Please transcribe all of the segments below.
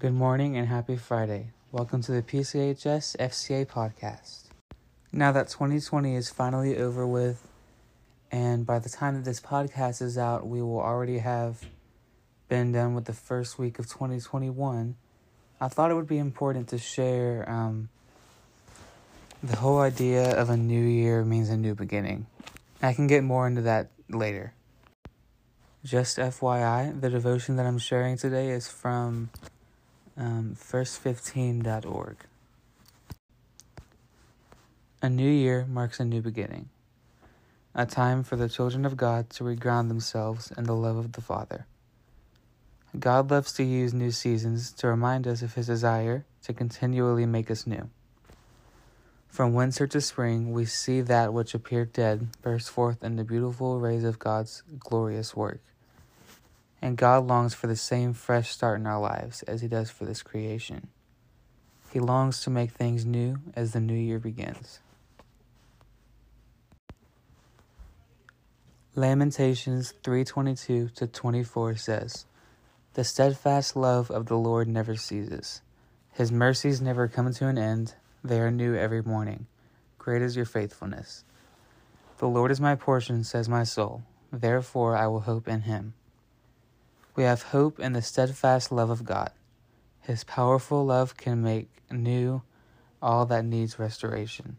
Good morning and happy Friday. Welcome to the PCHS FCA podcast. Now that 2020 is finally over with, and by the time that this podcast is out, we will already have been done with the first week of 2021. I thought it would be important to share um, the whole idea of a new year means a new beginning. I can get more into that later. Just FYI, the devotion that I'm sharing today is from um, first15.org. A new year marks a new beginning, a time for the children of God to reground themselves in the love of the Father. God loves to use new seasons to remind us of His desire to continually make us new. From winter to spring, we see that which appeared dead burst forth in the beautiful rays of God's glorious work. And God longs for the same fresh start in our lives as He does for this creation. He longs to make things new as the new year begins. Lamentations 3:22 to 24 says, "The steadfast love of the Lord never ceases. His mercies never come to an end; they are new every morning. Great is your faithfulness. The Lord is my portion," says my soul; therefore I will hope in him. We have hope in the steadfast love of God. His powerful love can make new all that needs restoration.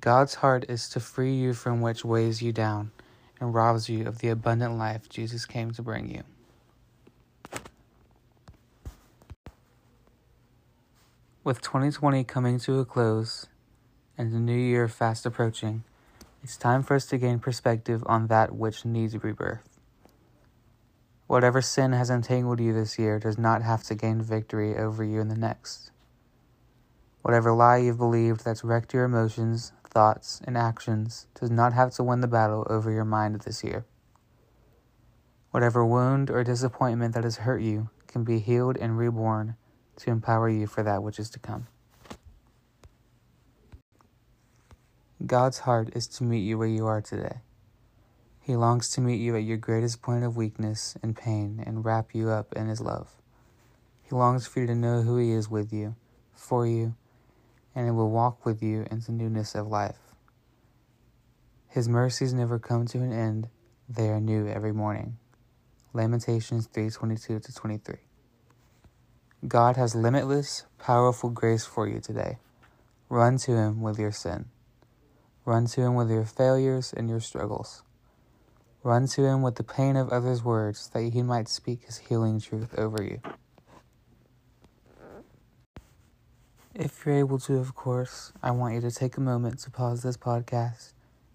God's heart is to free you from which weighs you down and robs you of the abundant life Jesus came to bring you. With 2020 coming to a close and the new year fast approaching, it's time for us to gain perspective on that which needs rebirth. Whatever sin has entangled you this year does not have to gain victory over you in the next. Whatever lie you've believed that's wrecked your emotions, thoughts, and actions does not have to win the battle over your mind this year. Whatever wound or disappointment that has hurt you can be healed and reborn to empower you for that which is to come. God's heart is to meet you where you are today. He longs to meet you at your greatest point of weakness and pain and wrap you up in His love. He longs for you to know who He is with you, for you, and he will walk with you into newness of life. His mercies never come to an end, they are new every morning. Lamentations 3:22 to 23. God has limitless, powerful grace for you today. Run to him with your sin. Run to him with your failures and your struggles. Run to him with the pain of others' words, that he might speak his healing truth over you. If you're able to, of course, I want you to take a moment to pause this podcast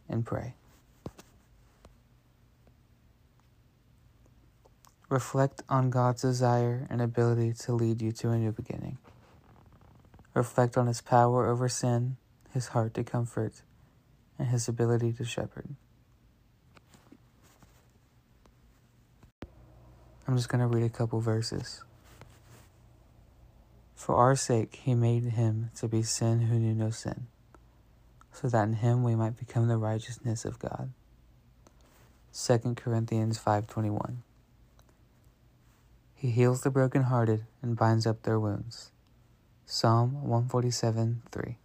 and pray. Reflect on God's desire and ability to lead you to a new beginning. Reflect on his power over sin, his heart to comfort, and his ability to shepherd. I'm just going to read a couple verses. For our sake, he made him to be sin who knew no sin, so that in him we might become the righteousness of God. 2 Corinthians 5:21 He heals the brokenhearted and binds up their wounds. Psalm 147:3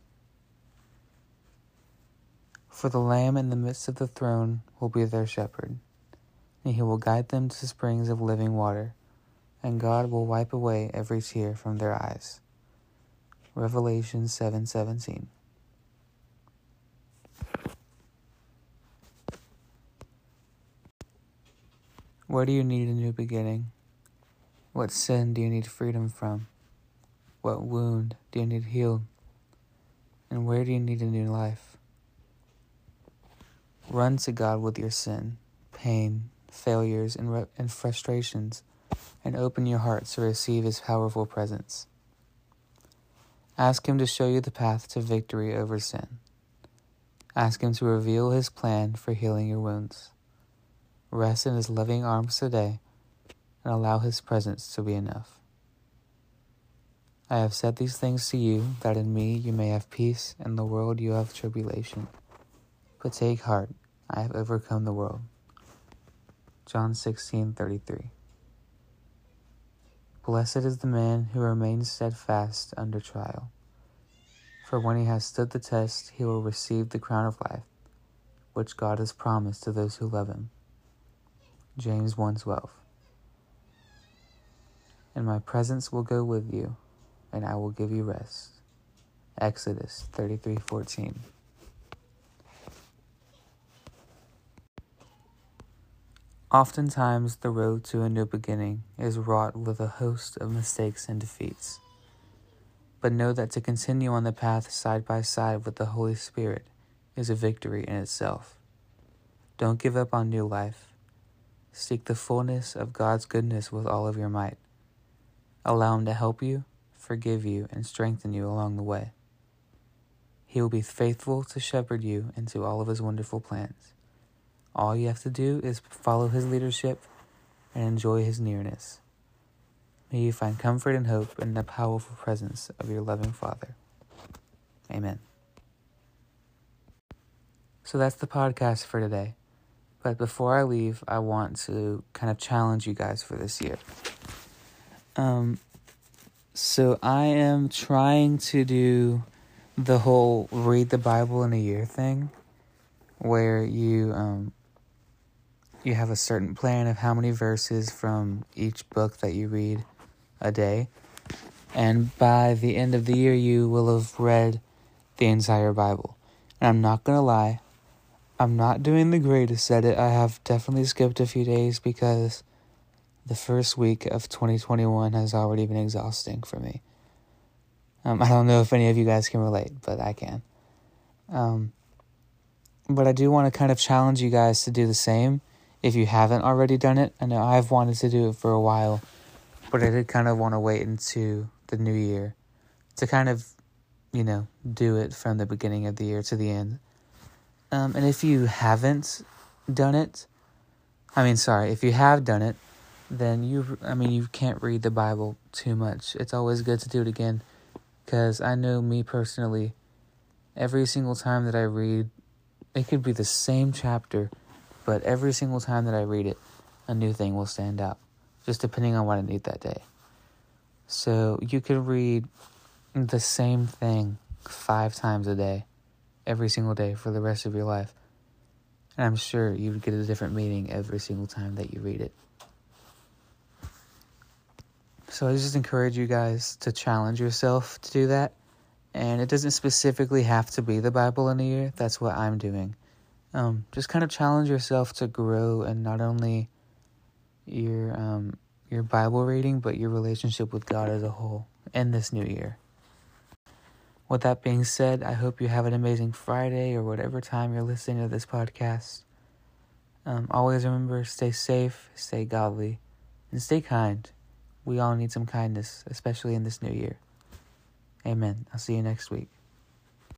For the lamb in the midst of the throne will be their shepherd and he will guide them to springs of living water, and God will wipe away every tear from their eyes. Revelation 7:17. Where do you need a new beginning? What sin do you need freedom from? What wound do you need healed? And where do you need a new life? Run to God with your sin, pain, failures, and, re- and frustrations, and open your heart to receive His powerful presence. Ask Him to show you the path to victory over sin. Ask Him to reveal His plan for healing your wounds. Rest in His loving arms today and allow His presence to be enough. I have said these things to you, that in me you may have peace, in the world you have tribulation. But take heart, I have overcome the world. John 16:33. Blessed is the man who remains steadfast under trial. For when he has stood the test, he will receive the crown of life, which God has promised to those who love him. James 1:12. And my presence will go with you, and I will give you rest. Exodus 33:14. Oftentimes, the road to a new beginning is wrought with a host of mistakes and defeats. But know that to continue on the path side by side with the Holy Spirit is a victory in itself. Don't give up on new life. Seek the fullness of God's goodness with all of your might. Allow Him to help you, forgive you, and strengthen you along the way. He will be faithful to shepherd you into all of His wonderful plans. All you have to do is follow His leadership and enjoy His nearness. May you find comfort and hope in the powerful presence of your loving Father. Amen. So that's the podcast for today. But before I leave, I want to kind of challenge you guys for this year. Um, so I am trying to do the whole read the Bible in a year thing, where you um, you have a certain plan of how many verses from each book that you read a day. And by the end of the year, you will have read the entire Bible. And I'm not going to lie, I'm not doing the greatest at it. I have definitely skipped a few days because the first week of 2021 has already been exhausting for me. Um, I don't know if any of you guys can relate, but I can. Um, but I do want to kind of challenge you guys to do the same if you haven't already done it. I know I've wanted to do it for a while, but I did kind of want to wait into the new year to kind of, you know, do it from the beginning of the year to the end. Um, and if you haven't done it, I mean, sorry, if you have done it, then you, I mean, you can't read the Bible too much. It's always good to do it again because I know me personally, every single time that I read, it could be the same chapter but every single time that I read it, a new thing will stand out, just depending on what I need that day. So you could read the same thing five times a day, every single day for the rest of your life. And I'm sure you would get a different meaning every single time that you read it. So I just encourage you guys to challenge yourself to do that. And it doesn't specifically have to be the Bible in a year. That's what I'm doing um, just kind of challenge yourself to grow and not only your um, your Bible reading, but your relationship with God as a whole in this new year. With that being said, I hope you have an amazing Friday or whatever time you're listening to this podcast. Um, always remember stay safe, stay godly, and stay kind. We all need some kindness, especially in this new year. Amen. I'll see you next week.